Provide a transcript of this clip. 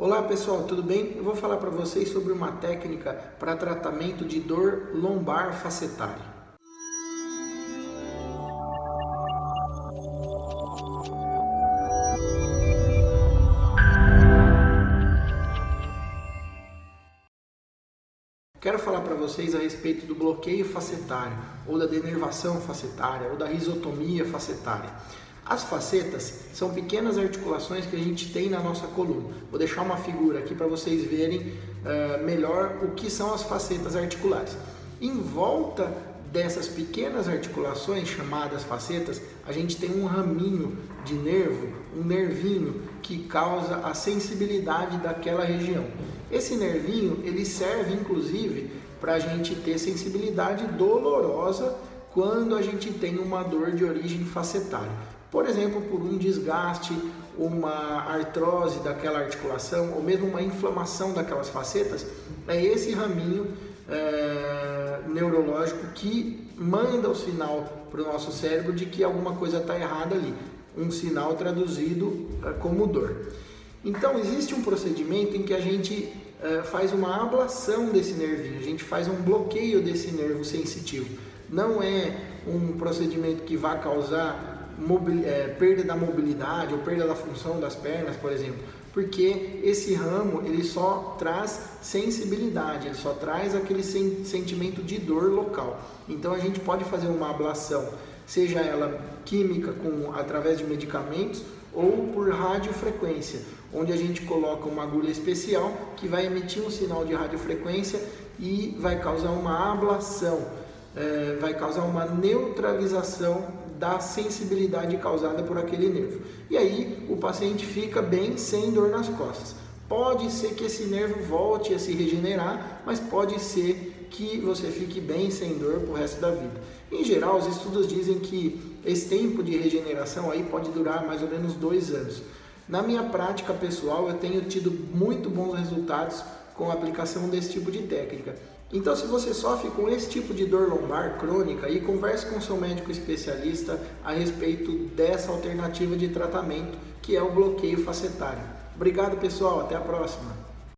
Olá pessoal, tudo bem? Eu vou falar para vocês sobre uma técnica para tratamento de dor lombar facetária. Quero falar para vocês a respeito do bloqueio facetário, ou da denervação facetária, ou da risotomia facetária. As facetas são pequenas articulações que a gente tem na nossa coluna. Vou deixar uma figura aqui para vocês verem uh, melhor o que são as facetas articulares. Em volta dessas pequenas articulações chamadas facetas, a gente tem um raminho de nervo, um nervinho que causa a sensibilidade daquela região. Esse nervinho ele serve inclusive para a gente ter sensibilidade dolorosa quando a gente tem uma dor de origem facetária. Por exemplo, por um desgaste, uma artrose daquela articulação ou mesmo uma inflamação daquelas facetas, é esse raminho é, neurológico que manda o sinal para o nosso cérebro de que alguma coisa está errada ali, um sinal traduzido é, como dor. Então, existe um procedimento em que a gente é, faz uma ablação desse nervinho, a gente faz um bloqueio desse nervo sensitivo. Não é um procedimento que vai causar é, perda da mobilidade ou perda da função das pernas, por exemplo, porque esse ramo ele só traz sensibilidade, ele só traz aquele sen sentimento de dor local. Então a gente pode fazer uma ablação, seja ela química com através de medicamentos ou por radiofrequência, onde a gente coloca uma agulha especial que vai emitir um sinal de radiofrequência e vai causar uma ablação, é, vai causar uma neutralização da sensibilidade causada por aquele nervo. E aí o paciente fica bem sem dor nas costas. Pode ser que esse nervo volte a se regenerar, mas pode ser que você fique bem sem dor pro resto da vida. Em geral, os estudos dizem que esse tempo de regeneração aí pode durar mais ou menos dois anos. Na minha prática pessoal, eu tenho tido muito bons resultados com a aplicação desse tipo de técnica. Então, se você sofre com esse tipo de dor lombar crônica, aí converse com seu médico especialista a respeito dessa alternativa de tratamento, que é o bloqueio facetário. Obrigado, pessoal. Até a próxima.